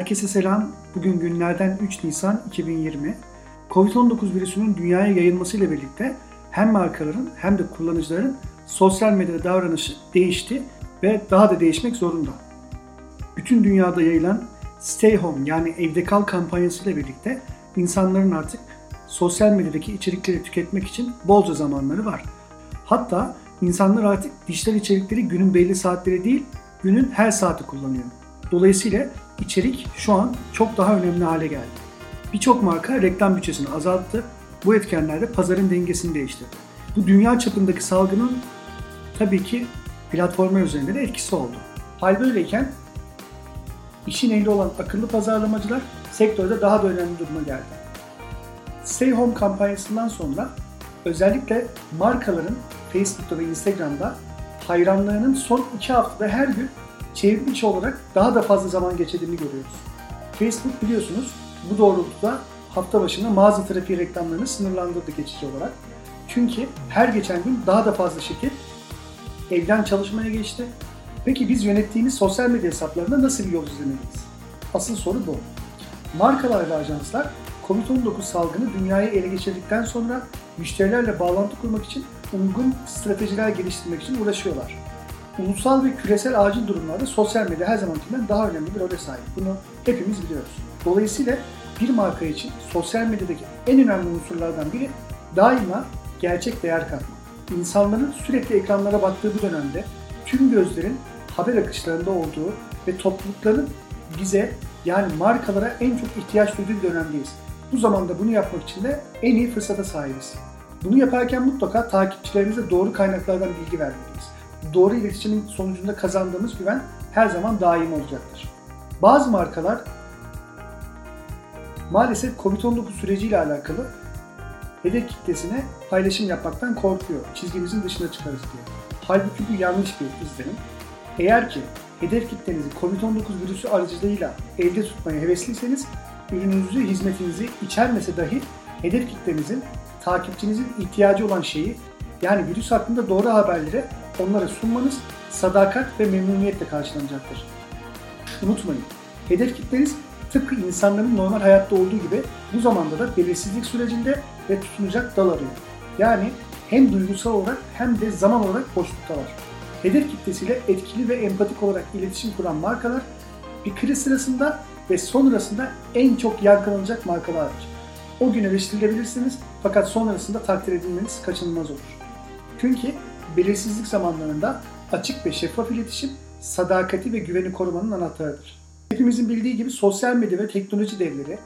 Herkese selam. Bugün günlerden 3 Nisan 2020. Covid-19 virüsünün dünyaya yayılmasıyla birlikte hem markaların hem de kullanıcıların sosyal medyada davranışı değişti ve daha da değişmek zorunda. Bütün dünyada yayılan Stay Home yani evde kal kampanyasıyla birlikte insanların artık sosyal medyadaki içerikleri tüketmek için bolca zamanları var. Hatta insanlar artık dijital içerikleri günün belli saatleri değil, günün her saati kullanıyor. Dolayısıyla içerik şu an çok daha önemli hale geldi. Birçok marka reklam bütçesini azalttı. Bu etkenler de pazarın dengesini değiştirdi. Bu dünya çapındaki salgının tabii ki platformlar üzerinde de etkisi oldu. Hal böyleyken işin ehli olan akıllı pazarlamacılar sektörde daha da önemli duruma geldi. Stay Home kampanyasından sonra özellikle markaların Facebook'ta ve Instagram'da hayranlarının son iki haftada her gün çevrim içi olarak daha da fazla zaman geçirdiğini görüyoruz. Facebook biliyorsunuz bu doğrultuda hafta başına mağaza trafiği reklamlarını sınırlandırdı geçici olarak. Çünkü her geçen gün daha da fazla şirket evden çalışmaya geçti. Peki biz yönettiğimiz sosyal medya hesaplarında nasıl bir yol izlemeliyiz? Asıl soru bu. Markalar ve ajanslar Covid-19 salgını dünyayı ele geçirdikten sonra müşterilerle bağlantı kurmak için uygun stratejiler geliştirmek için uğraşıyorlar. Ulusal ve küresel acil durumlarda sosyal medya her zamankinden daha önemli bir role sahip. Bunu hepimiz biliyoruz. Dolayısıyla bir marka için sosyal medyadaki en önemli unsurlardan biri daima gerçek değer katmak. İnsanların sürekli ekranlara baktığı bu dönemde tüm gözlerin haber akışlarında olduğu ve toplulukların bize yani markalara en çok ihtiyaç duyduğu bir dönemdeyiz. Bu zamanda bunu yapmak için de en iyi fırsata sahibiz. Bunu yaparken mutlaka takipçilerimize doğru kaynaklardan bilgi vermeliyiz. Doğru iletişimin sonucunda kazandığımız güven her zaman daim olacaktır. Bazı markalar maalesef Covid-19 süreciyle alakalı hedef kitlesine paylaşım yapmaktan korkuyor. Çizgimizin dışına çıkarız diye. Halbuki bu yanlış bir izlenim. Eğer ki hedef kitlenizi Covid-19 virüsü aracılığıyla evde tutmaya hevesliyseniz ürününüzü, hizmetinizi içermese dahi hedef kitlenizin, takipçinizin ihtiyacı olan şeyi yani virüs hakkında doğru haberleri onlara sunmanız sadakat ve memnuniyetle karşılanacaktır. Unutmayın, hedef kitleniz tıpkı insanların normal hayatta olduğu gibi bu zamanda da belirsizlik sürecinde ve tutunacak dal arıyor. Yani hem duygusal olarak hem de zaman olarak boşluktalar. Hedef kitlesiyle etkili ve empatik olarak iletişim kuran markalar bir kriz sırasında ve sonrasında en çok yargılanacak markalardır. O gün eleştirilebilirsiniz fakat sonrasında takdir edilmeniz kaçınılmaz olur. Çünkü belirsizlik zamanlarında açık ve şeffaf iletişim sadakati ve güveni korumanın anahtarıdır. Hepimizin bildiği gibi sosyal medya ve teknoloji devleri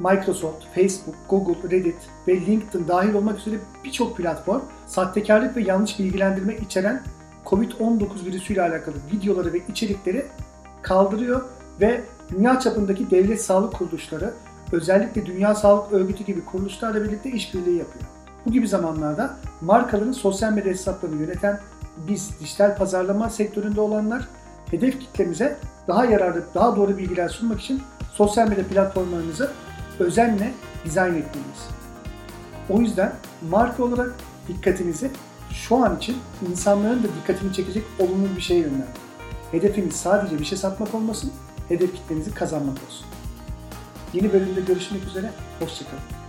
Microsoft, Facebook, Google, Reddit ve LinkedIn dahil olmak üzere birçok platform sahtekarlık ve yanlış bilgilendirme içeren COVID-19 virüsüyle alakalı videoları ve içerikleri kaldırıyor ve dünya çapındaki devlet sağlık kuruluşları özellikle Dünya Sağlık Örgütü gibi kuruluşlarla birlikte işbirliği yapıyor. Bu gibi zamanlarda markaların sosyal medya hesaplarını yöneten biz dijital pazarlama sektöründe olanlar hedef kitlemize daha yararlı, daha doğru bilgiler sunmak için sosyal medya platformlarınızı özenle dizayn etmeliyiz. O yüzden marka olarak dikkatinizi şu an için insanların da dikkatini çekecek olumlu bir şeye yönlendirin. Hedefiniz sadece bir şey satmak olmasın, hedef kitlenizi kazanmak olsun. Yeni bölümde görüşmek üzere, hoşçakalın.